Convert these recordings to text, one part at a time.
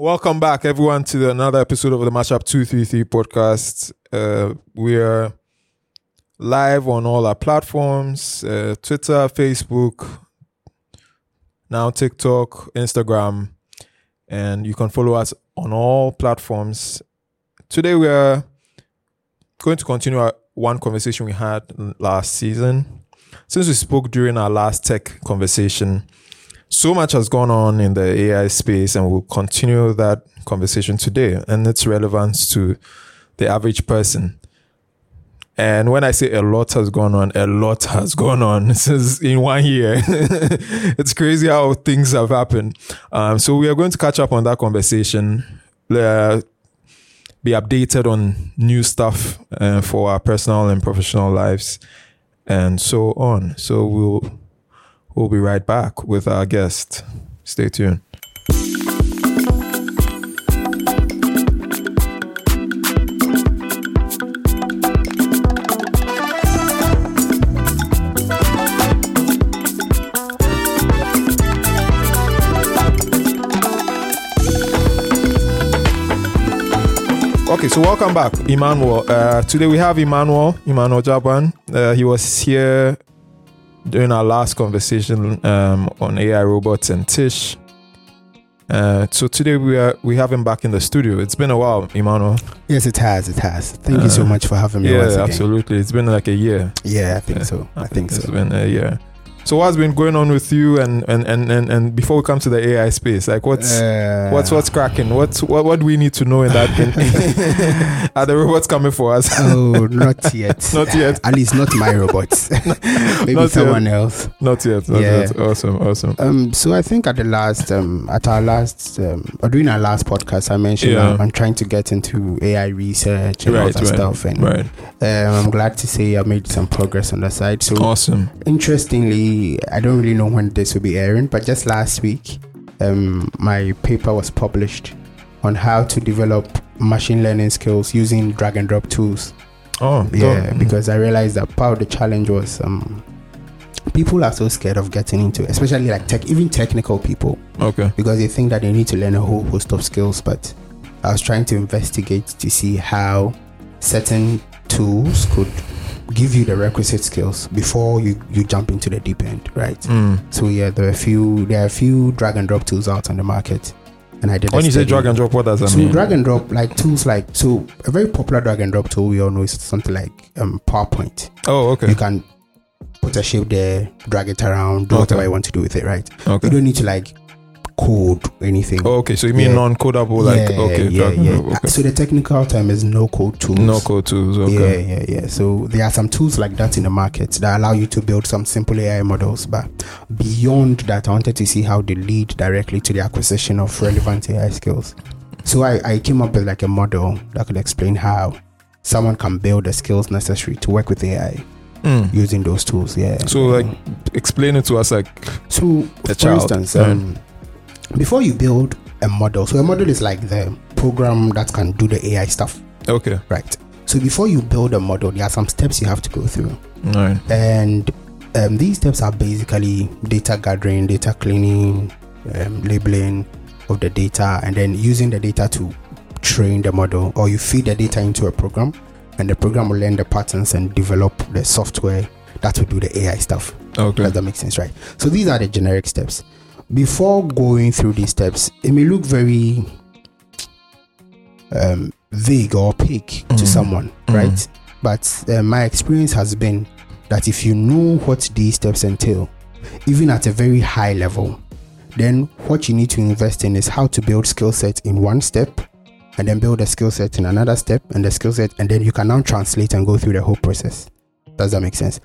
Welcome back, everyone, to another episode of the Mashup 233 podcast. Uh, we're live on all our platforms uh, Twitter, Facebook, now TikTok, Instagram, and you can follow us on all platforms. Today, we are going to continue our one conversation we had last season. Since we spoke during our last tech conversation, so much has gone on in the AI space, and we'll continue that conversation today and its relevance to the average person. And when I say a lot has gone on, a lot has gone on since in one year. it's crazy how things have happened. Um, so we are going to catch up on that conversation, uh, be updated on new stuff uh, for our personal and professional lives, and so on. So we'll we'll be right back with our guest. Stay tuned. Okay, so welcome back, Emmanuel. Uh, today we have Emmanuel, Emmanuel Jaban. Uh, he was here during our last conversation um, on AI robots and Tish. Uh, so today we are we have him back in the studio. It's been a while, Emmanuel. Yes, it has. It has. Thank you so Uh, much for having me. Yeah, absolutely. It's been like a year. Yeah, I think Yeah, so. I, think, It's so. It's been a year. So what's been going on with you and and and and, and before we come to the AI space, like what's Uh, what's what's cracking? What's what what do we need to know in that? In, are the robots coming for us? oh, not yet. Not yet. At least not my robots. Maybe Not someone else. Not yet. Not Yeah. yet. Awesome. Awesome. Um, so I think at the last, um, at our last, um, or during our last podcast, I mentioned Yeah. I'm, I'm trying to get into AI research and all that Right. stuff, and Right. um, I'm glad to say I made some progress on the side. So Awesome. interestingly, I don't really know when this will be airing, but just last week, um, my paper was published on how to develop machine learning skills using drag and drop tools. Oh, Yeah, dope. because I realized that part of the challenge was um, people are so scared of getting into it, especially like tech, even technical people, Okay. because they think that they need to learn a whole host of skills. But I was trying to investigate to see how certain tools could give you the requisite skills before you, you jump into the deep end, right? Mm. So yeah, there are a few there are a few drag and drop tools out on the market, and I did. When you say drag and drop, what does that so mean? drag and drop like tools like so a very popular drag and drop tool we all know is something like um, PowerPoint. oh, okay. You can put a shape there, drag it around, do Okay. whatever you want to do with it, right? Okay. You don't need to like code anything. Oh, okay. So you mean Yeah. non-codable, like yeah, okay, yeah, yeah. okay. So the technical term is no code tools. No code tools. Okay. Yeah, yeah, yeah. So there are some tools like that in the market that allow you to build some simple AI models. But beyond that, I wanted to see how they lead directly to the acquisition of relevant AI skills. So I, I came up with like a model that could explain how someone can build the skills necessary to work with AI Mm. using those tools. Yeah. So like, explain it to us, like so for child, instance, um, before you build a model, so a model is like the program that can do the AI stuff, okay, right? So before you build a model, there are some steps you have to go through. all right, and um, these steps are basically data gathering, data cleaning, um, labeling of the data, and then using the data to train the model, or you feed the data into a program, and the program will learn the patterns and develop the software that will do the AI stuff. okay, Does that make sense, right? So these are the generic steps. Before going through these steps, it may look very um, vague or opaque to Mhm. someone, Mhm. right? But uh, my experience has been that if you know what these steps entail, even at a very high level, then what you need to invest in is how to build skill set in one step and then build a skill set in another step and the skill set and then you can now translate and go through the whole process does that make sense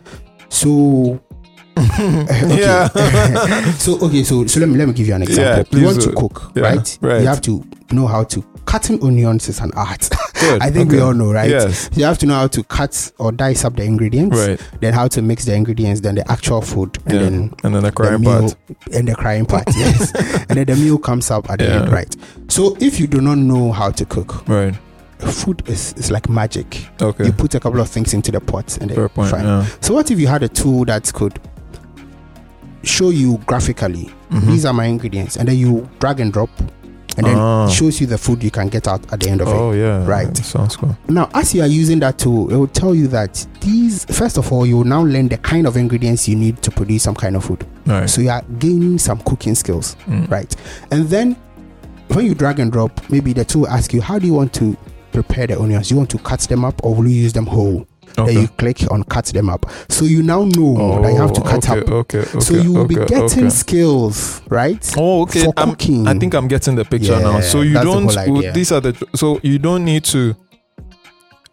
so okay. yeah, so okay so so let me let me give you an example please you want to cook Yeah, right? right. you have to know how to cutting onions is an art Good, i think we all know right Yes, you have to know how to cut or dice up the ingredients right, then how to mix the ingredients then the actual food and Yeah. then and then the the crying meal part. and the crying part yes and then the meal comes up at the Yeah. end right so if you do not know how to cook Right. food is, is like magic Okay. you put a couple of things into the pot and then Fair point. Yeah. so what if you had a tool that could show you graphically Mhm. these are my ingredients and then you drag and drop and then Ah. shows you the food you can get out at the end of it. Oh yeah. Right. Sounds cool. Now, as you are using that tool, it will tell you that these, first of all, you will now learn the kind of ingredients you need to produce some kind of food. Right. So you are gaining some cooking skills, Mm. right? And then when you drag and drop, maybe the tool will ask you, how do you want to prepare the onions? You want to cut them up or will you use them whole? Then you click on cut them up. So you now know that you have to Oh, cut okay, up. Okay. Okay. so you will be getting okay. skills, right? Oh, okay. For I'm- cooking. I think I'm getting the picture now. So you don't. idea. These are the. So you don't need to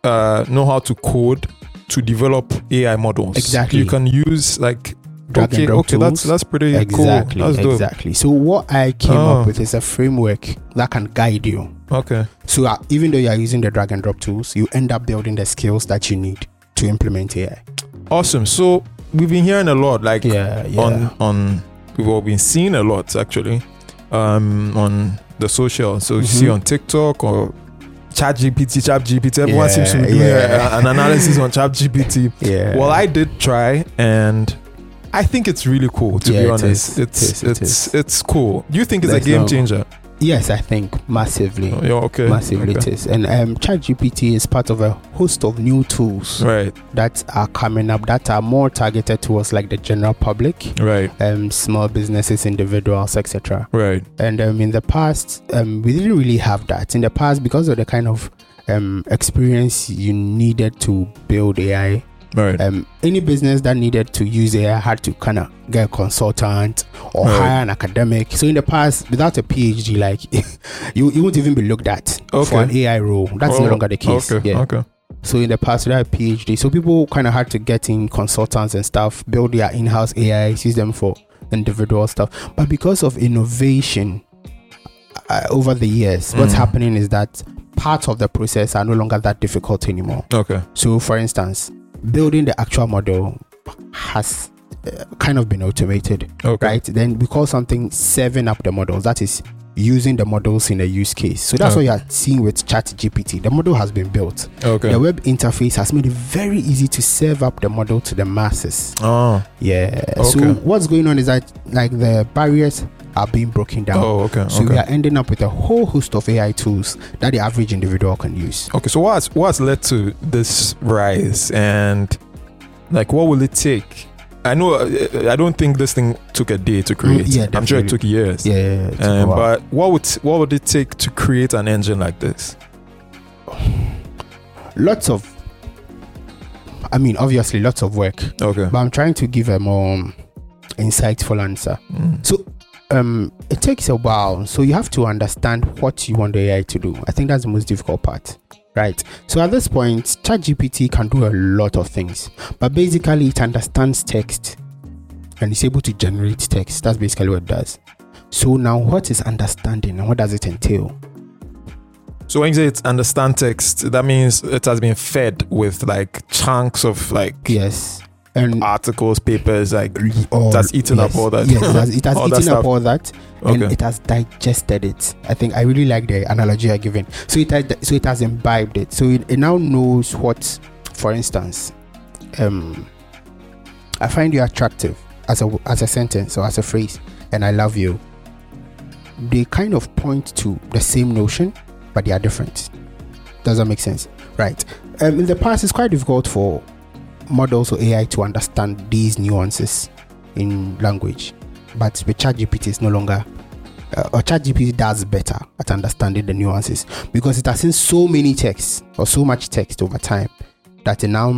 uh, know how to code to develop AI models. Exactly. You can use like. Drag and okay. drop Okay. That's tools. that's pretty Exactly, cool. That's exactly. So what I came Oh. up with is a framework that can guide you. Okay. So uh, even though you are using the drag and drop tools, you end up building the skills that you need to implement AI. Awesome. So we've been hearing a lot, like Yeah, yeah. on on we've all been seeing a lot actually, um, on the social. So you see Mhm. on TikTok or ChatGPT, ChatGPT. Everyone Yeah, seems to be doing yeah. a- an analysis on ChatGPT. yeah. Well, I did try, and I think it's really cool. To Yeah, be it honest, is. it's It is, it it's is. it's cool. Do you think it's There's a game no- changer? yes, I think massively. Oh, yeah, okay. Massively okay. it is. And um, ChatGPT is part of a host of new tools Right, that are coming up that are more targeted towards like the general public, right, um, small businesses, individuals, etc. right. And um, in the past, um, we didn't really have that. In the past, because of the kind of um, experience you needed to build AI, Right. um, any business that needed to use AI had to kind of get a consultant or Right. hire an academic. So in the past, without a PhD, like you, you won't even be looked at Okay. for an AI role. That's no Oh, longer the case. Okay, Yeah. okay. So in the past, without a PhD, so people kind of had to get in consultants and stuff, build their in-house AI, use them for individual stuff. But because of innovation uh, over the years, what's Mm. happening is that parts of the process are no longer that difficult anymore. Okay. So, for instance, building the actual model has uh, kind of been automated, Okay. right? Then we call something serving up the models. That is using the models in a use case. So that's what you are seeing with ChatGPT. The model has been built. Okay. The web interface has made it very easy to serve up the model to the masses. Oh. Yeah. Okay. So what's going on is that like the barriers are being broken down. Oh. Okay. So we are ending up with a whole host of AI tools that the average individual can use. Okay. So what's what's led to this rise, and like what will it take? I know. I don't think this thing took a day to create. Mm, yeah, I'm sure it took years. Yeah. yeah, yeah, took Um, but what would what would it take to create an engine like this? lots of I mean obviously lots of work. Okay. But I'm trying to give a more insightful answer. Mm. So um it takes a while. So you have to understand what you want the AI to do. I think that's the most difficult part. Right. So at this point, ChatGPT can do a lot of things. But basically it understands text and it's able to generate text. That's basically what it does. So now what is understanding and what does it entail? So when you say it's understand text, that means it has been fed with like chunks of like Yes. And articles, papers, like all, That's eaten up all that. Yes, it has, it has All eaten up all that, and okay. it has digested it. I think I really like the analogy I given. So it has, so it has imbibed it. So it, it now knows what, for instance, um, I find you attractive as a as a sentence or as a phrase, and I love you. They kind of point to the same notion, but they are different. Does that make sense? Right. Um, in the past, it's quite difficult for models or AI to understand these nuances in language. But with ChatGPT, it's no longer, uh, or ChatGPT does better at understanding the nuances because it has seen so many texts or so much text over time that it now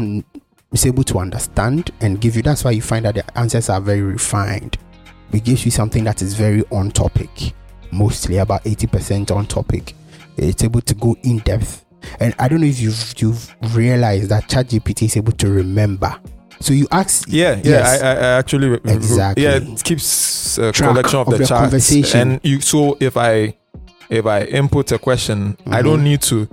is able to understand and give you. That's why you find that the answers are very refined. It gives you something that is very on topic, mostly about 80% on topic. It's able to go in depth. And I don't know if you've you've realized that ChatGPT is able to remember. So you ask Yeah, yeah. Yes. I, I, I actually Exactly. Yeah, it keeps a Track collection of, of the, the conversation. and you. So if I if I input a question, I Mhm. don't need to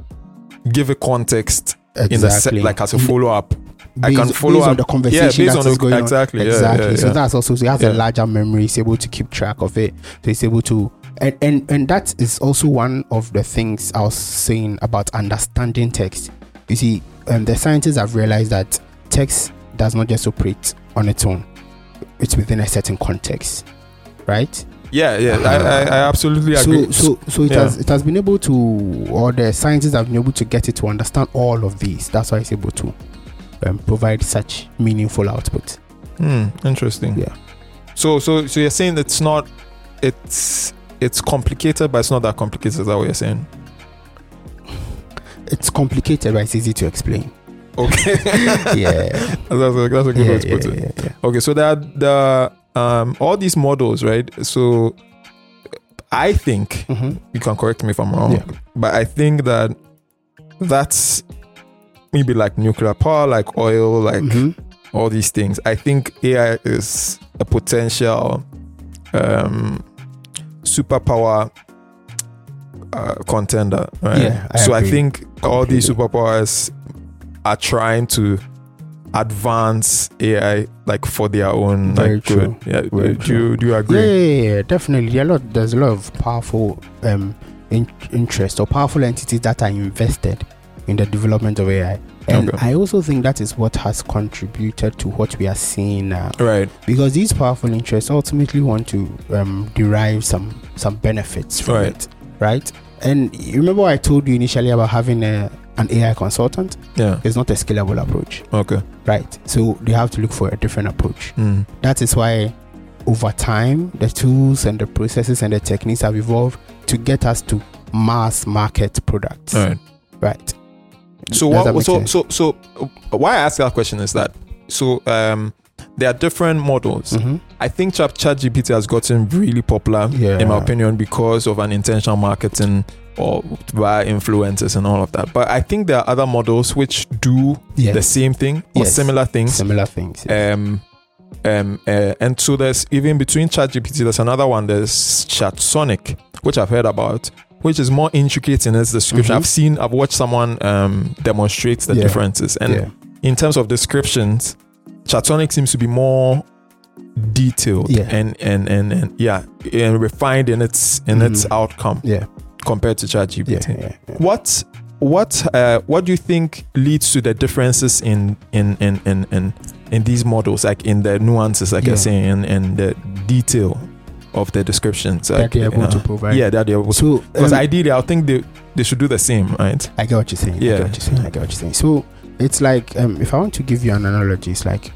give a context in the set, like as a follow up. I can follow based on up. the Yeah, conversation based that on is the going exactly. on. Yeah, Exactly. yeah, So yeah. that's also so it has Yeah. a larger memory. It's able to keep track of it. So it's able to and, and and that is also one of the things I was saying about understanding text. You see, um, the scientists have realized that text does not just operate on its own; it's within a certain context, right? Yeah, yeah, I, I, I absolutely agree. So, so, so it Yeah. has it has been able to, or the scientists have been able to get it to understand all of these. That's why it's able to um, provide such meaningful output. Hmm, interesting. Yeah. So, so, so you're saying it's not, it's, it's complicated, but it's not that complicated. Is that what you're saying? It's complicated, but it's easy to explain. Okay, yeah, that's, a, that's a good yeah, way to yeah, put it. yeah. Okay, so that the um all these models, right? So, I think Mhm. you can correct me if I'm wrong, but I think that that's maybe like nuclear power, like oil, like Mhm. all these things. I think AI is a potential um, superpower uh, contender. Right? Yeah, I so I agree think all these superpowers are trying to advance AI like for their own Very like true. good. Yeah, Very do you do you agree? yeah, yeah, yeah, definitely. There are a lot, there's a lot of powerful um, in, interest or powerful entities that are invested in the development of AI. And Okay. I also think that is what has contributed to what we are seeing now. Right. Because these powerful interests ultimately want to um, derive some some benefits from Right. it, right? And you remember what I told you initially about having a, an AI consultant? Yeah. It's not a scalable approach, Okay. right? So they have to look for a different approach. Mm. That is why over time the tools and the processes and the techniques have evolved to get us to mass market products. Right. Right. So what? So so so why I ask that question is that so um there are different models. Mhm. I think Chat ChatGPT has gotten really popular, Yeah. in my opinion, because of an intentional marketing or by influencers and all of that. But I think there are other models which do Yeah. the same thing or Yes. similar things. Similar things. yeah. Um, um, uh, and so there's even between ChatGPT, there's another one. There's ChatSonic, which I've heard about, which is more intricate in its description. Mhm. I've seen, I've watched someone um, demonstrate the Yeah. differences, and yeah. in terms of descriptions, ChatSonic seems to be more detailed Yeah. and, and and and yeah, and refined in its in its Mhm. outcome Yeah. compared to. ChatGPT. What what uh, what do you think leads to the differences in in in in in, in these models, like in the nuances, like Yeah. you're saying, and, and the detail of the descriptions That like, they're able uh, to provide. Yeah, that they're able to. So Because um, ideally, I think they they should do the same, right? I get what you're saying. I Yeah. get what you're saying. I get what you're saying. So it's like um, if I want to give you an analogy, it's like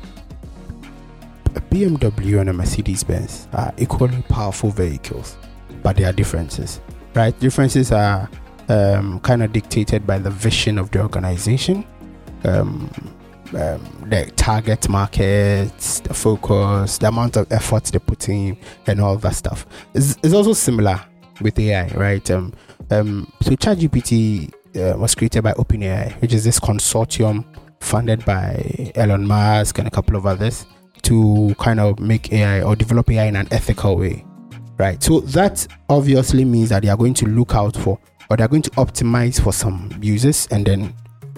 a BMW and a Mercedes Benz are equally powerful vehicles, but there are differences, right? Differences are um, kind of dictated by the vision of the organization, um, um, the target markets, the focus, the amount of effort they put in, and all that stuff. It's, it's also similar with AI, right? Um, um, so ChatGPT uh, was created by OpenAI, which is this consortium funded by Elon Musk and a couple of others to kind of make AI or develop AI in an ethical way, right? So that obviously means that they are going to look out for or they're going to optimize for some users and then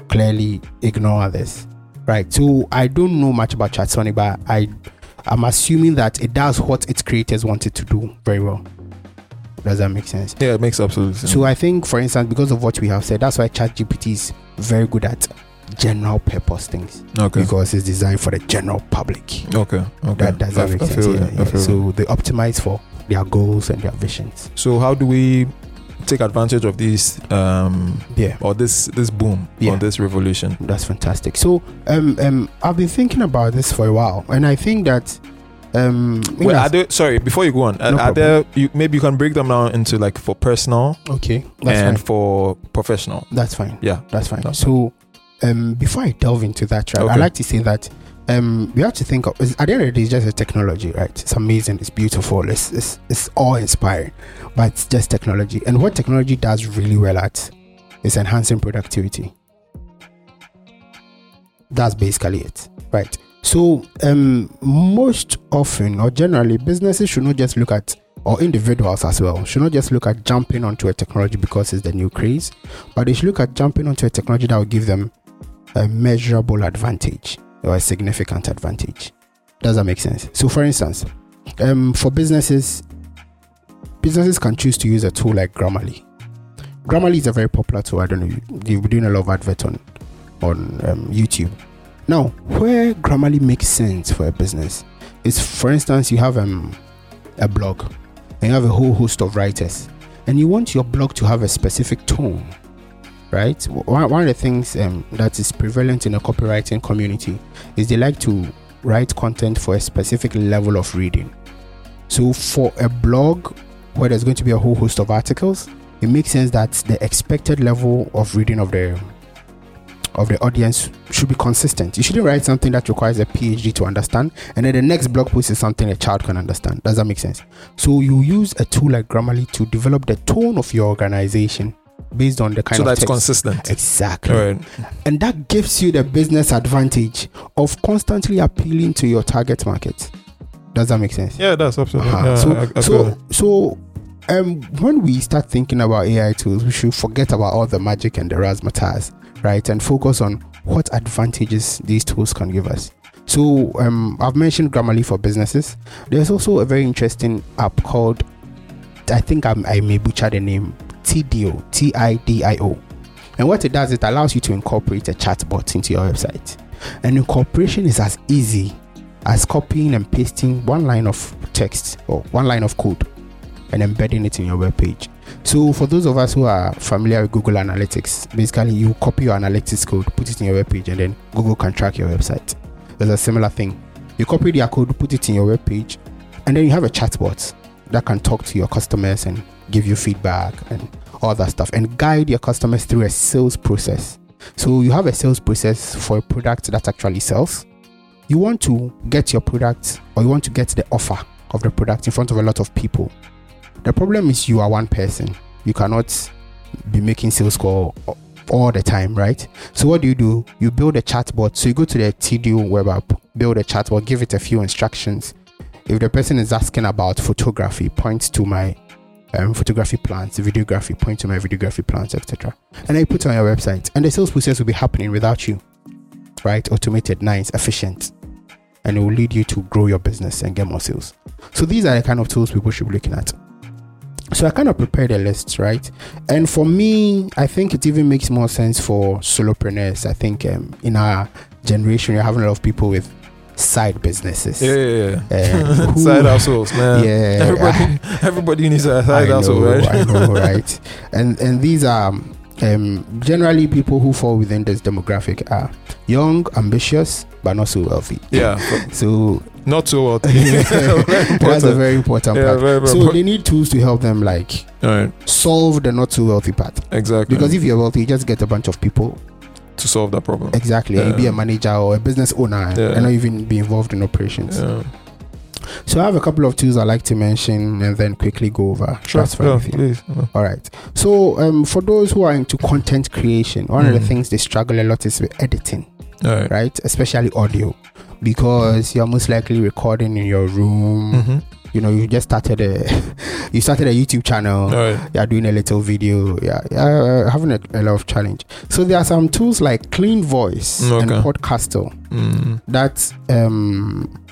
clearly ignore others, right? So I don't know much about ChatSonic, but I I'm assuming that it does what its creators wanted to do very well. Does that make sense? Yeah, it makes absolute sense. So I think, for instance, because of what we have said, that's why ChatGPT is very good at general purpose things okay, because it's designed for the general public. okay, okay. That does that I- make I sense? Yeah, yeah. So they optimize for their goals and their visions. So how do we take advantage of this um Yeah, or this this boom Yeah. or this revolution? that's fantastic. So um, um, I've been thinking about this for a while, and I think that um, Well, are there, sorry, before you go on, No are problem. there you, maybe you can break them down into like for personal okay, that's and fine. for professional? That's fine. Yeah. That's fine. That's so, um, before I delve into that, right, I like to say that um, we have to think of at the end of the day, it's just a technology, right? It's amazing, it's beautiful, it's it's, it's all inspiring, but it's just technology. And what technology does really well at is enhancing productivity. That's basically it, right? So, um, most often or generally, businesses should not just look at or individuals as well should not just look at jumping onto a technology because it's the new craze but they should look at jumping onto a technology that will give them a measurable advantage or a significant advantage. Does that make sense? So, for instance, um, for businesses, businesses can choose to use a tool like Grammarly. Grammarly is a very popular tool. I don't know. You've been doing a lot of advert on on um, YouTube. Now, where Grammarly makes sense for a business is, for instance, you have um, a blog and you have a whole host of writers, and you want your blog to have a specific tone, right? One, one of the things um, that is prevalent in the copywriting community is they like to write content for a specific level of reading. So for a blog where there's going to be a whole host of articles, it makes sense that the expected level of reading of the of the audience should be consistent. You shouldn't write something that requires a PhD to understand, and then the next blog post is something a child can understand. Does that make sense? So you use a tool like Grammarly to develop the tone of your organization based on the kind so of that's text. consistent. Exactly. Right. And that gives you the business advantage of constantly appealing to your target market. Does that make sense? Yeah, that's absolutely. Uh-huh. Yeah, so, I- I so, so, um, when we start thinking about AI tools, we should forget about all the magic and the razzmatazz, right? And focus on what advantages these tools can give us. So, um, I've mentioned Grammarly for businesses. There's also a very interesting app called, I think I'm, I may butcher the name, Tidio, T I D I O. And what it does, it allows you to incorporate a chatbot into your website. And incorporation is as easy as copying and pasting one line of text or one line of code and embedding it in your web page. So, for those of us who are familiar with Google Analytics, basically you copy your analytics code, put it in your web page, and then Google can track your website. There's a similar thing. You copy their code, put it in your web page, and then you have a chatbot that can talk to your customers and give you feedback and all that stuff and guide your customers through a sales process. So, you have a sales process for a product that actually sells you want to get your product or you want to get the offer of the product in front of a lot of people. The problem is you are one person. You cannot be making sales call all the time, right? So what do you do? You build a chatbot. So you go to the Tidio web app, build a chatbot, give it a few instructions. If the person is asking about photography, point to my um, photography plans, videography, point to my videography plans, etc. And you put it on your website, and the sales process will be happening without you right? Automated, nice, efficient. And it will lead you to grow your business and get more sales. So these are the kind of tools people should be looking at. So I kind of prepared a list, right? And for me, I think it even makes more sense for solopreneurs. I think um, in our generation, you're having a lot of people with side businesses. Yeah, yeah, yeah. Uh, side households, man. Yeah, Everybody, everybody needs a side I household, right? I know, right? And and these are um, generally people who fall within this demographic are young, ambitious, but not so wealthy. yeah, So not so wealthy. that's a very important Yeah, part. very, very so important. they need tools to help them like right, solve the not so wealthy part. exactly. Because if you're wealthy, you just get a bunch of people. To solve that problem. Exactly. and You be a manager or a business owner Yeah. and not even be involved in operations. Yeah. So I have a couple of tools I like to mention and then quickly go over. Sure, That's fine yeah, please. Yeah. All right. So, um, for those who are into content creation, one of the Mm. things they struggle a lot is with editing, right. right? Especially audio, because you're most likely recording in your room. Mm-hmm. You know, you just started a, you started a YouTube channel. Right. You're doing a little video. Yeah, yeah, having a, a lot of challenge. So there are some tools like Clean Voice and Podcastle Mm. that um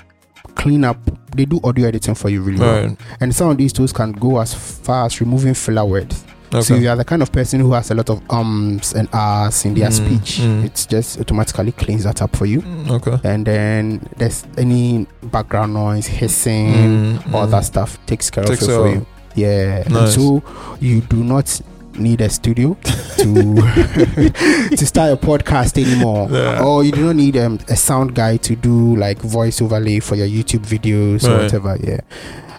clean up. They do audio editing for you really All well. And some of these tools can go as far as removing filler words. So you are the kind of person who has a lot of ums and ahs in their Mm, speech, mm. it's just automatically cleans that up for you. Mm, Okay. And then there's any background noise, hissing, Mm, all mm. that stuff takes care Takes of it for you. Yeah. And Nice. so you do not need a studio to to start a podcast anymore. Yeah. Or you do not need um, a sound guy to do like voice overlay for your YouTube videos or whatever. Yeah.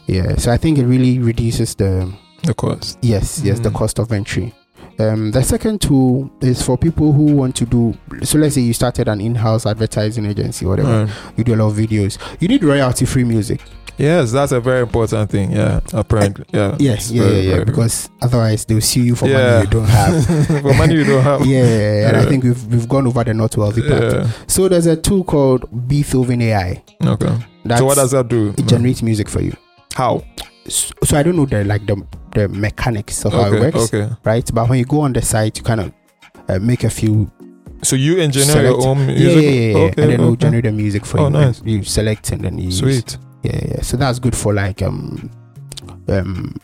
Yeah. So I think it really reduces the The cost. Yes, yes, the Mm. cost of entry. Um, the second tool is for people who want to do. So let's say you started an in-house advertising agency, whatever. Right. You do a lot of videos. You need royalty-free music. Yes, that's a very important thing. Yeah, apparently. Yeah. Yes, yeah, very, yeah, yeah. very- Because otherwise they'll sue you for Yeah. money you don't have. For money you don't have. yeah, yeah, and I think we've we've gone over the not wealthy part. So there's a tool called Beatoven AI. Okay. That's, so what does that do? it generates music for you. How? So, so I don't know the like the the mechanics of how it works, Okay. right? But when you go on the site, you kind of uh, make a few So you engineer Select- your own Yeah, music? yeah, yeah, yeah. Okay. and then we'll generate the music for Oh, you. nice. You select and then you use. Sweet. Yeah, yeah. So that's good for like um um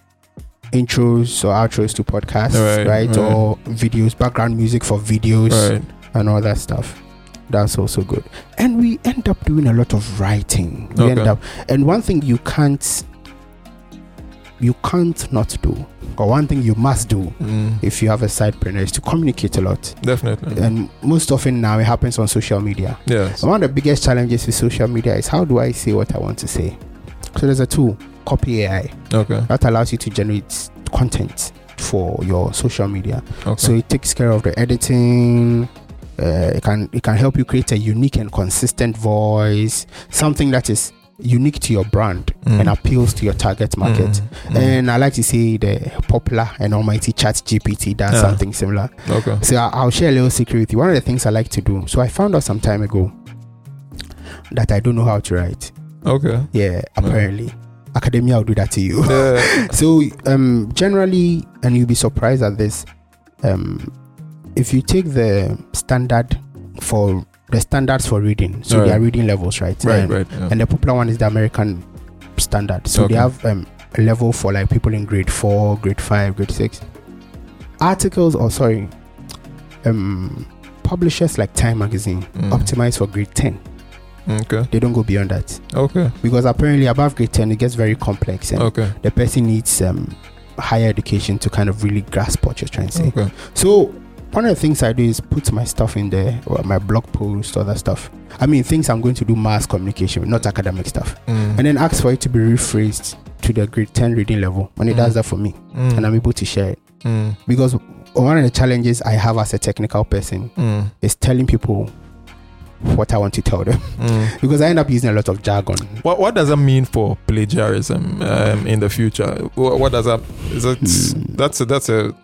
intros or outros to podcasts, Right, right? right. Or videos, background music for videos Right. and all that stuff. That's also good. And we end up doing a lot of writing. We end up and one thing you can't you can't not do, or one thing you must do Mm. if you have a sidepreneur is to communicate a lot. Definitely. And most often now it happens on social media. yes. One of the biggest challenges with social media is how do I say what I want to say? So there's a tool, Copy AI, Okay. that allows you to generate content for your social media. Okay. So it takes care of the editing. Uh, it can it can help you create a unique and consistent voice, something that is unique to your brand Mm. and appeals to your target market. Mm. Mm. And I like to say the popular and almighty Chat GPT does Yeah. something similar. okay. So I'll share a little secret with you. One of the things I like to do. So I found out some time ago that I don't know how to write. Okay. Yeah, apparently. Academia will do that to you. Yeah. so um generally and you'll be surprised at this um if you take the standard for the standards for reading so Right. there are reading levels right right. and, Right. Yeah. and the popular one is the american standard so Okay. they have um, a level for like people in grade 4 grade 5 grade 6 articles or sorry um publishers like time magazine Mm. optimize for grade 10 Okay. they don't go beyond that Okay. because apparently above grade 10 it gets very complex and Okay. the person needs um, higher education to kind of really grasp what you're trying to say. Okay. So one of the things I do is put my stuff in there, or my blog post, other stuff. I mean, things I'm going to do mass communication, not academic stuff, Mm. and then ask for it to be rephrased to the grade 10 reading level. When it does Mm. that for me, Mm. and I'm able to share it, Mm. because one of the challenges I have as a technical person Mm. is telling people what I want to tell them, Mm. because I end up using a lot of jargon. What What does that mean for plagiarism um, in the future? What, what does that? Is it? Hmm. That's a, that's a.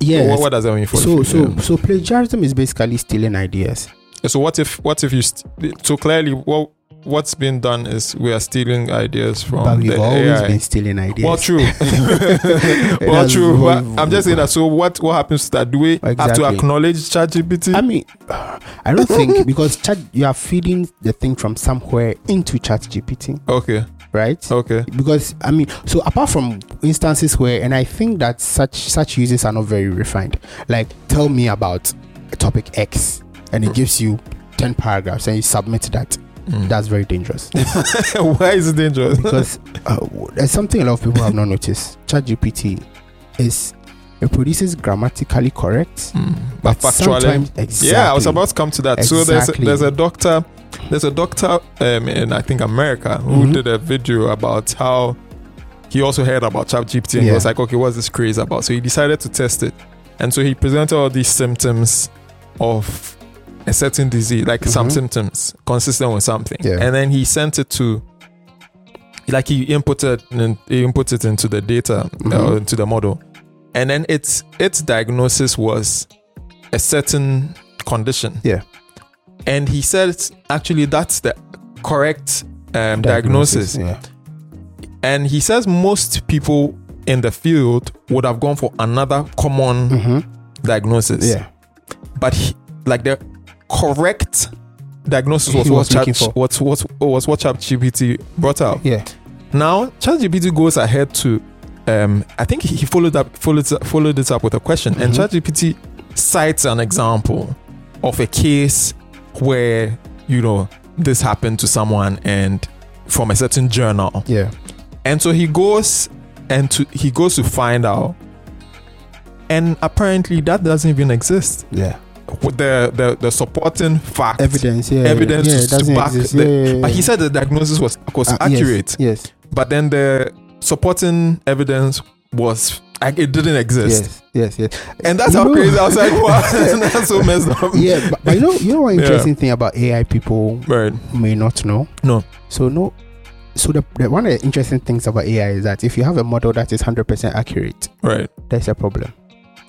Yes. What, what does that mean for? so the so future? so plagiarism is basically stealing ideas. So what if what if you st- so clearly what what's been done is we are stealing ideas from but we've the always AI. been stealing ideas. Well, true. well, true. But I'm just saying that. So, what what happens to that? Do we have to acknowledge ChatGPT? I mean, I don't think because chat you are feeding the thing from somewhere into Chat GPT, okay. right? Okay. Because I mean, so apart from instances where, and I think that such such uses are not very refined. Like, tell me about a topic X, and it gives you ten paragraphs, and you submit that. Mm. That's very dangerous Why is it dangerous? because uh, there's something a lot of people have not noticed. Chat GPT is it produces grammatically correct, Mm. But factually, sometimes exactly. yeah, I was about to come to that. So there's a, there's a doctor, there's a doctor um, in I think America who Mhm. did a video about how he also heard about ChatGPT and he was like, okay, what's this craze about? So he decided to test it, and so he presented all these symptoms of a certain disease, like some Mhm. symptoms consistent with something, Yeah. and then he sent it to. Like he inputted, in- he input it into the data, uh, Mhm. into the model, and then its its diagnosis was a certain condition. Yeah. And he said actually that's the correct um, diagnosis. Yeah. And he says most people in the field would have gone for another common hmm diagnosis. Yeah. But he, like the correct diagnosis was He what was Chat, what, what, was what ChatGPT brought out. Yeah. Now ChatGPT goes ahead to, um, I think he followed up followed followed it up with a question, and Mhm. ChatGPT cites an example of a case where you know this happened to someone and from a certain journal, Yeah. and so he goes and to he goes to find out, and apparently that doesn't even exist. Yeah. With the the the supporting fact Evidence. Yeah. Evidence Yeah. to back exist. the- yeah, yeah, But he said the diagnosis was was Uh, accurate. Yes. but then the supporting evidence was like it didn't exist Yes. Yes. Yes. and that's You how know- crazy i was like wow that's so messed up Yeah. But, but you know, you know, one Yeah. interesting thing about AI people right may not know. No. So no. So the, the one of the interesting things about AI is that if you have a model that is hundred percent accurate, right there's a problem.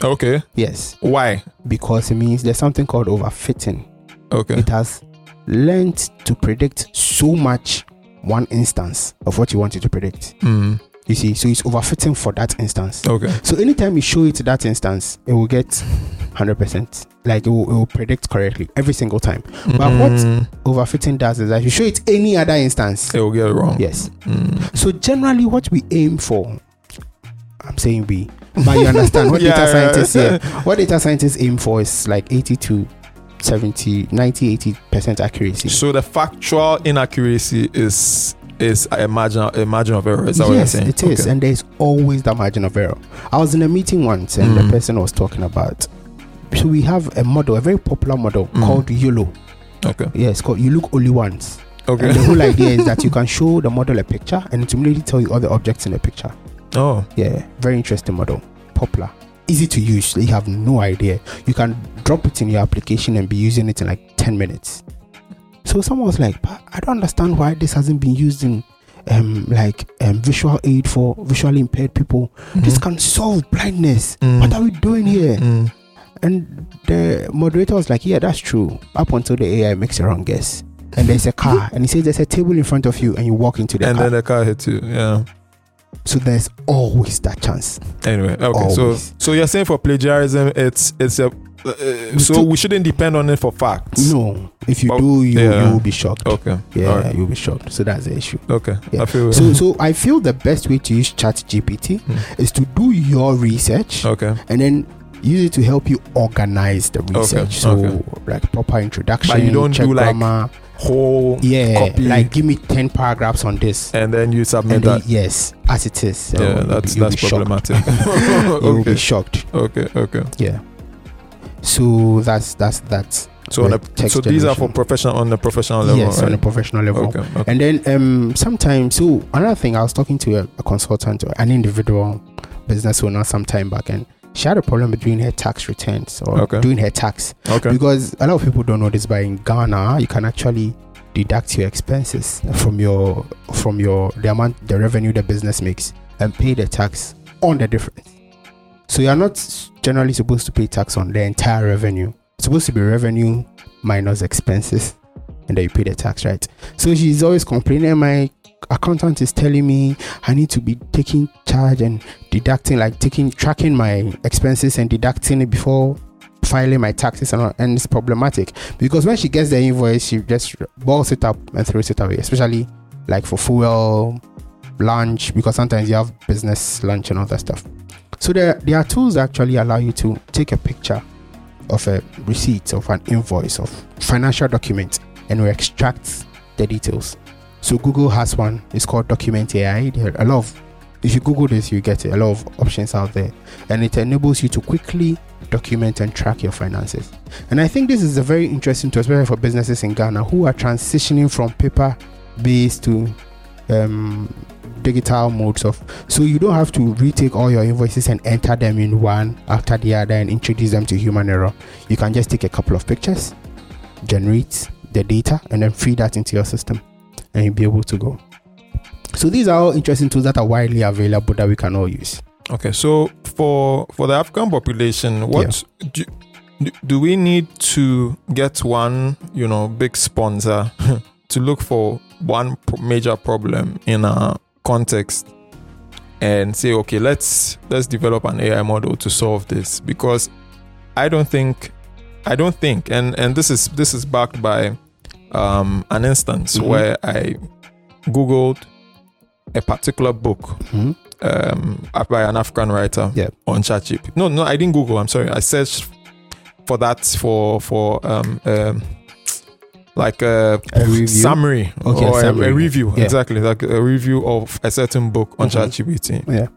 Okay Yes, why because it means there's something called overfitting. okay It has learned to predict so much one instance of what you want it to predict. mm. You see, so it's overfitting for that instance. okay So anytime you show it that instance, it will get 100%. Like it will, it will predict correctly every single time. But what- Mm. Overfitting does is that you show it any other instance. it will get it wrong Yes. Mm. So generally, what we aim for, I'm saying we, but you understand what Yeah, data scientists yeah, what data scientists aim for is like 80 to 70, 90, 80 percent accuracy. so the factual inaccuracy is is a margin a margin of error. Is that what you're yes, saying? it is, Okay. and there's always that margin of error. I was in a meeting once, and Mm. the person was talking about. So we have a model, a very popular model Mm. called YOLO. Okay. Yeah, it's called You Look Only Once. Okay. And the whole idea is that you can show the model a picture, and it immediately tell you all the objects in the picture. Oh. Yeah, very interesting model. Popular. Easy to use. You have no idea. You can drop it in your application and be using it in like 10 minutes. So someone was like, "But I don't understand why this hasn't been used in um like um visual aid for visually impaired people. This Mhm. can solve blindness. Mm. What are we doing here? Mm. And the moderator was like, Yeah, that's true. Up until the AI makes a wrong guess. And there's a car, and he says there's a table in front of you, and you walk into the And car. then the car hits you. Yeah. So there's always that chance. Anyway, okay. Always. So so you're saying for plagiarism, it's it's a uh, so we shouldn't depend on it for facts. No, if you Oh, do, you yeah. you will be shocked. Okay. Yeah, Alright. you'll be shocked. So that's the issue. Okay. Yeah. I feel. So, so I feel the best way to use Chat GPT Hmm. is to do your research okay. and then use it to help you organize the research. so, okay. like proper introduction. But you don't check do, like, grammar. Whole yeah, copy. like give me ten paragraphs on this. and then you submit then, that. yes, as it is. So yeah, that's that's problematic. You'll be shocked. Okay. Okay. Yeah. So that's that's that So on a, so these are for professional on the professional level, yes, on a professional level. Okay. okay. And then um sometimes so another thing I was talking to a, a consultant or an individual business owner some time back and she had a problem with doing her tax returns or Okay. doing her tax Okay. because a lot of people don't know this but in Ghana you can actually deduct your expenses from your from your the amount the revenue the business makes and pay the tax on the difference. So you are not generally supposed to pay tax on the entire revenue. It's supposed to be revenue minus expenses and then you pay the tax, right? So she's always complaining. My accountant is telling me I need to be taking charge and deducting, like taking tracking my expenses and deducting it before filing my taxes and. And it's problematic because when she gets the invoice, she just balls it up and throws it away, especially like for fuel, lunch, because sometimes you have business lunch and all that stuff. So there, there are tools that actually allow you to take a picture of a receipt of an invoice of financial document and we extract the details. So Google has one. It's called Document AI. A lot of if you Google this, you get. A lot of options out there, and it enables you to quickly document and track your finances. And I think this is a very interesting tool, especially for businesses in Ghana who are transitioning from paper-based to um, digital modes of. So you don't have to retake all your invoices and enter them in one after the other and introduce them to human error. You can just take a couple of pictures, generate the data, and then feed that into your system, and you'll be able to go. So these are all interesting tools that are widely available that we can all use. Okay, so for for the African population, what do, do do we need to get one, you know, big sponsor to look for one major problem in a context and say, okay, let's let's develop an AI model to solve this because I don't think I don't think and and this is this is backed by um an instance Mhm. where I googled a particular book Mhm. um, by an African writer Yeah. on ChatGPT. No, no, I didn't Google. I'm sorry. I searched for that for for um, um like a, A summary Okay, or a- summary. A, review Yeah. exactly like a review of a certain book on Mhm. ChatGPT, Yeah.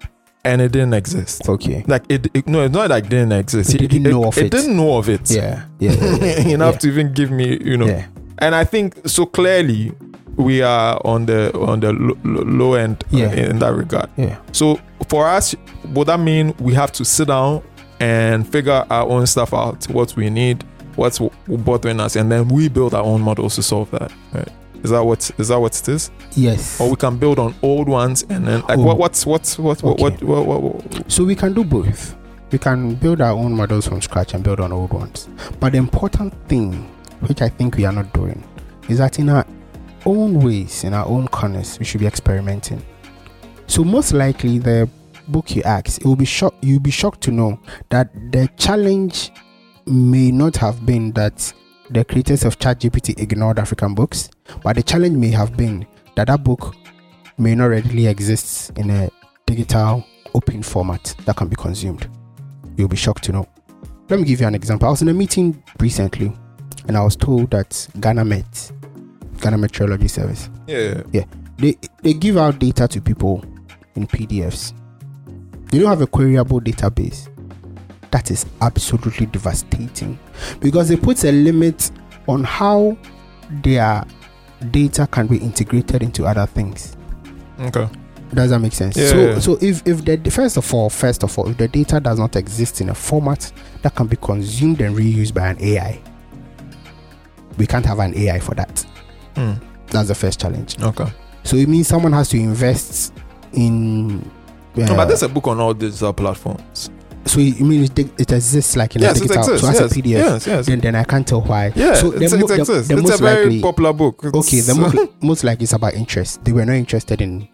and it didn't exist. Okay. Like it, it no, it's not like it didn't exist. It didn't know of it. didn't know of it. Yeah. Yeah. yeah, yeah, Enough to even give me, you know. And I think so clearly we are on the on the lo- lo- low end uh, Yeah. in that regard. Yeah. So for us, would that mean we have to sit down and figure our own stuff out, what we need, what's bothering us, and then we build our own models to solve that? Right? Is that what is that what it is? Yes. Or we can build on old ones and then like Oh. what what's what's what what, what, Okay. what, what, what So we can do both. We can build our own models from scratch and build on old ones. But the important thing, which I think we are not doing, is that in our own ways, in our own corners, we should be experimenting. So most likely, the book you ask, it will be shocked. You'll be shocked to know that the challenge may not have been that the creators of ChatGPT ignored African books, but the challenge may have been that that book may not readily exist in a digital open format that can be consumed. You'll be shocked to know. Let me give you an example. I was in a meeting recently and I was told that Ghana Met, Ghana Meteorology Service, yeah. Yeah. they they give out data to people in PDFs. They don't have a queryable database. That is absolutely devastating because it puts a limit on how their data can be integrated into other things. Okay. Does that make sense? Yeah, so, yeah. so if if the first of all, first of all, if the data does not exist in a format that can be consumed and reused by an AI, we can't have an AI for that. Hmm. That's the first challenge. Okay. So it means someone has to invest in. Uh, no, but there's a book on all digital platforms. so it means it, it exists like in yes, a it digital. exists. So as yes. a PDF, Yes, yes. then then I can't tell why. yeah, so it's, the mo- it exists. the it's most a very likely- popular book. Okay, the It's- most, most likely it's about interest. They were not interested in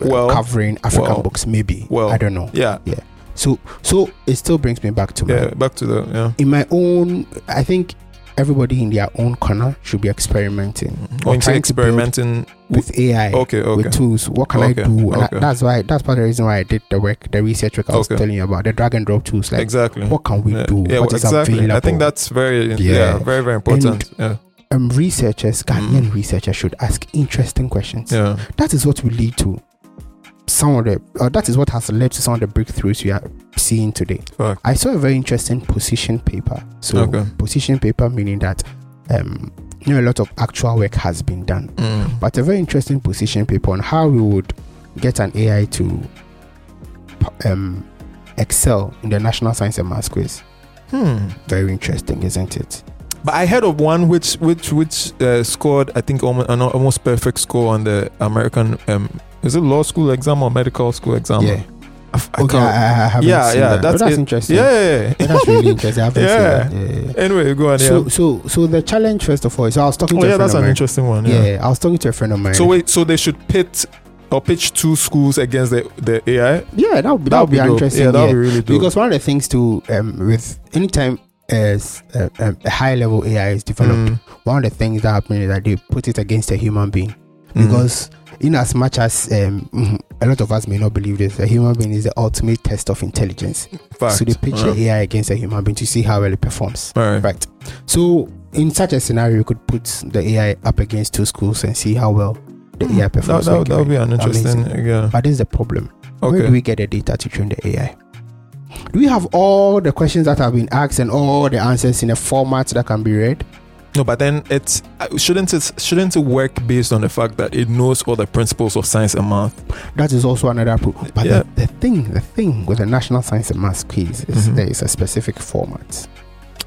uh, Well, covering African well, books. Maybe. well, I don't know. yeah, yeah. So so it still brings me back to my yeah. Back to the yeah. in my own i think everybody in their own corner should be experimenting When you say trying to build experimenting, with ai okay, okay, with tools what can Okay, i do okay. that- that's why that's part of the reason why i did the work the research work i was telling you about the drag and drop tools like exactly. what can we yeah, do yeah, what is exactly. available I think that's very yeah, Yeah. very very important. yeah, um, researchers ghanaian Mm. researchers should ask interesting questions yeah. that is what will lead to some of the or that is what has led to some of the breakthroughs we are seeing today i saw a very interesting position paper so Okay. position paper meaning that um you know a lot of actual work has been done Mm. but a very interesting position paper on how we would get an ai to um excel in the national science and maths quiz Hmm. very interesting isn't it But I heard of one which which which uh, scored I think almost an almost perfect score on the American um is it law school exam or medical school exam? yeah I, f- I okay I, I haven't Yeah, seen yeah, that. that's But that's interesting yeah, yeah, yeah. That's really interesting i haven't Yeah. seen that yeah, yeah, yeah. Anyway, go on. Yeah. so so so the challenge first of all is i was talking oh to yeah, a friend that's of an mine interesting one. yeah. Yeah. i was talking to a friend of mine So wait, so they should pit or pitch two schools against the the AI. yeah that would be, that would be, dope. interesting Yeah, that would yeah. be really dope. because one of the things to um with anytime as a, a, high level ai is developed Mm, one of the things that happen is that they put it against a human being mm. because in as much as um, a lot of us may not believe this a human being is the ultimate test of intelligence Fact. so they pitch the ai against a human being to see how well it performs right. right so in such a scenario you could put the ai up against two schools and see how well the ai performs that, when that would be an interesting. Amazing. Yeah. but this is the problem where Okay. do we get the data to train the ai do we have all the questions that have been asked and all the answers in a format that can be read No, but then it's uh, shouldn't it shouldn't it work based on the fact that it knows all the principles of science and math? That is also another pro- But Yeah. the, the thing, the thing with the National Science and math quiz is Mhm. there is a specific format.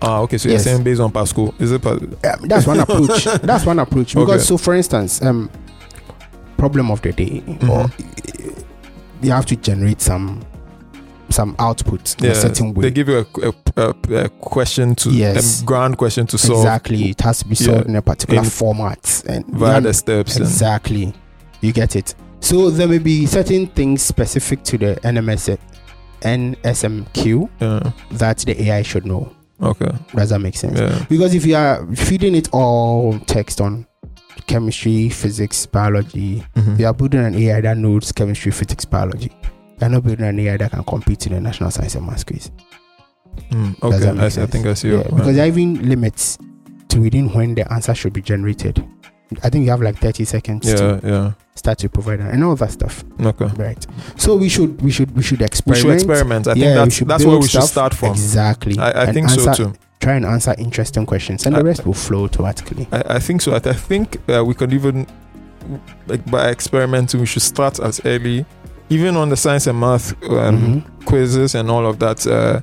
Ah, okay. So Yes. you're saying based on Pascal? Is it? Pa- Um, that's one approach. That's one approach. Because Okay. so, for instance, um, problem of the day, or Mhm. you have to generate some some output in a certain way. They give you a, a, a, a question to Yes. a grand question to solve exactly, it has to be solved Yeah. in a particular In- format, and via yeah, the steps. Exactly, you get it. So there may be certain things specific to the NMS, NSMQ yeah. that the AI should know. Okay. Does that make sense? Yeah. Because if you are feeding it all text on chemistry, physics, biology, Mhm. you are building an AI that knows chemistry, physics, biology. You're not building an AI that can compete in the national science and maths quiz. Mm, okay. I, see- I think I see. Yeah, because there are even limits to within when the answer should be generated. I think you have like 30 seconds yeah. to Yeah. start to provide and all that stuff. Okay. Right. So we should we should we should We experiment. should experiment. I think Yeah, we that's that's where we should start from. Exactly. I, I And think so too. Try and answer interesting questions, and I- the rest will flow automatically. I, I think so. I, I think uh, we could even, like by experimenting, we should start as early, even on the science and math um, Mhm. quizzes and all of that. Uh,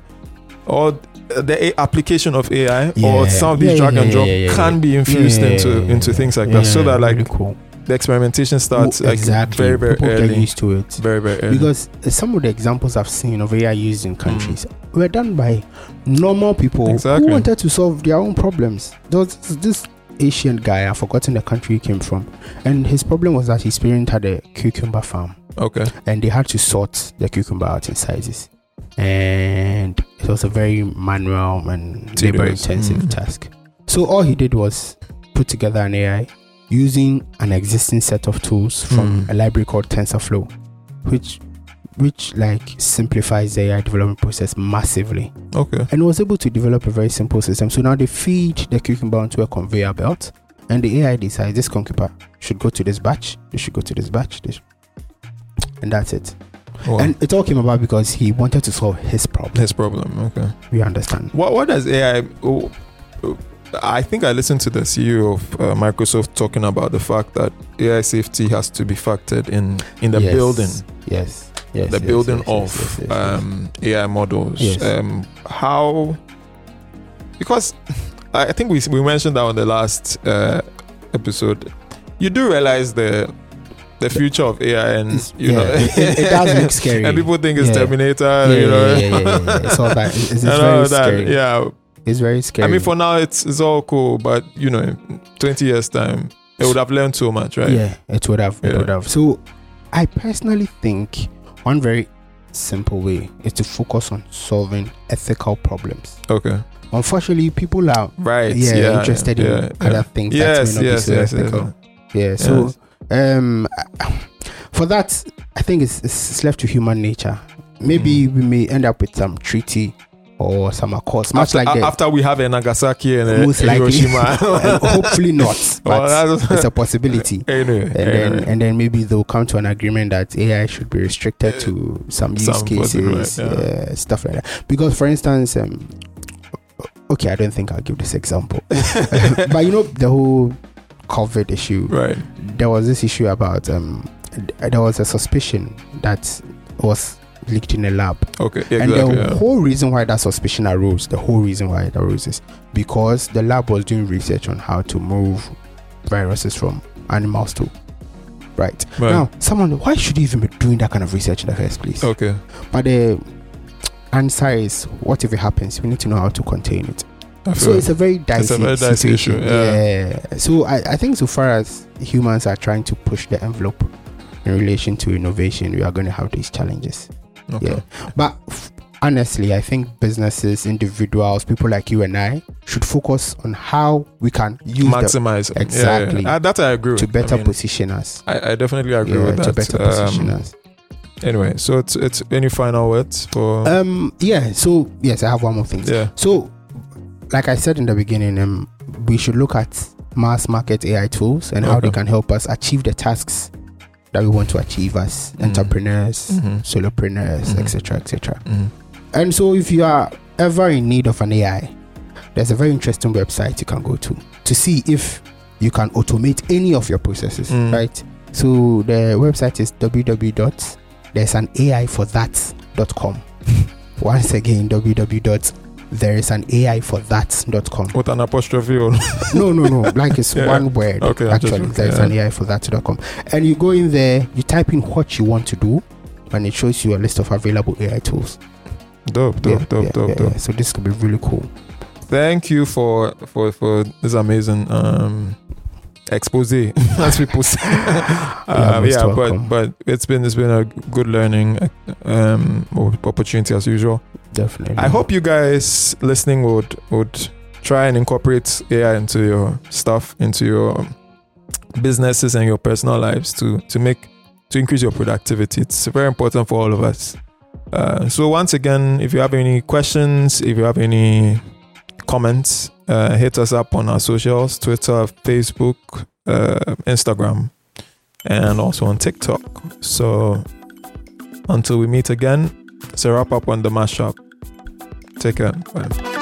or the a- application of AI or some of these Yeah, drag yeah, and drop yeah, yeah, can yeah. be infused Yeah, into yeah, into things like that, so that like really cool. the experimentation starts Well, like exactly. very very People get early, used to it. very very early. Because uh, some of the examples I've seen of AI used Mm. in countries were done by normal people Exactly. who wanted to solve their own problems. There was this Asian guy, I've forgotten the country he came from, and his problem was that his parent had a cucumber farm okay, and they had to sort the cucumber out in sizes. And it was a very manual and labor intensive Mm. task. So all he did was put together an AI using an existing set of tools from Mm. a library called TensorFlow, which which like simplifies the AI development process massively. okay, And was able to develop a very simple system. So now they feed the cucumber onto a conveyor belt and the AI decides this goalkeeper should go to this batch, they should go to this batch, and that's it. Wow. And it all came about because he wanted to solve his problem. his problem. Okay. We understand. What what does AI? Oh, oh, I think I listened to the CEO of uh, Microsoft talking about the fact that AI safety has to be factored in in the Yes. building, Yes. Yes. the yes, building yes, of um, AI models. Um, how? Because I think we we mentioned that on the last uh, episode. You do realize the the future of AI, and It's- you know, it, it- it does look scary. and people think it's. Terminator. you know, yeah, yeah. It's all that. It's, it's very that. scary. Yeah, It's very scary. I mean, for now, it's it's all cool, but you know, in 20 years time, it would have learned so much, right? Yeah, it would have. It Yeah. would have. So, I personally think one very simple way is to focus on solving ethical problems. Okay. Unfortunately, people are Right. yeah, Yeah. interested yeah, in yeah. other things Yes. that may not Yes. be so Yes. ethical. Yeah. So, um, for that, I think it's, it's left to human nature. Maybe Mm. we may end up with some treaty or some accords, much after, like the after we have a Nagasaki and a Most likely. Hiroshima. Hopefully not, but that's- it's a possibility. anyway, And then, and then maybe they'll come to an agreement that AI should be restricted to some use Some cases, yeah. uh, stuff like that. Because, for instance, um, okay, I don't think I'll give this example, but you know the whole COVID issue. right. There was this issue about um, there was a suspicion that was leaked in a lab, Okay. and the yeah. whole reason why that suspicion arose, the whole reason why it arose is because the lab was doing research on how to move viruses from animals to right. Right. Now, someone, why should you even be doing that kind of research in the first place? Okay. But the answer is, what if it happens? We need to know how to contain it. So it's a very dicey, a very dicey situation. issue, yeah. So I, I think so far as humans are trying to push the envelope in relation to innovation, we are going to have these challenges. Okay. Yeah. But f- honestly, I think businesses, individuals, people like you and I should focus on how we can use Maximize. Yeah, yeah, Exactly. yeah. Uh, that I agree. to better I, mean, position us. I, I definitely agree Yeah, with that. to better position Um, us. Anyway, so it's it's any final words for Um, yeah. So yes, I have one more thing. yeah. So, like I said in the beginning, um, we should look at mass market AI tools and how they can help us achieve the tasks that we want to achieve as Mhm. entrepreneurs, Mhm. solopreneurs, etc., etc. Mhm. And so, if you are ever in need of an AI, there's a very interesting website you can go to to see if you can automate any of your processes, Mm. right? So, the website is www. There's an AI for that.com. Once again, www. There is an AI for that.com. With an apostrophe or No, no, no. Like it's Yeah. one word. Okay, actually, looking, there's yeah. an AI for that.com. And you go in there, you type in what you want to do, and it shows you a list of available AI tools. dope, dope, Yeah, dope, dope, dope. So this could be really cool. Thank you for for for this amazing um expose, as people say. um, most yeah, but but it's been it's been a good learning um opportunity as usual. Definitely. I hope you guys listening would would try and incorporate AI into your stuff, into your businesses and your personal lives to to make to increase your productivity. It's very important for all of us. Uh, so once again, if you have any questions, if you have any comments, uh, hit us up on our socials: Twitter, Facebook, uh, Instagram, and also on TikTok. So until we meet again, it's a wrap up on the mashup. Take care. Bye.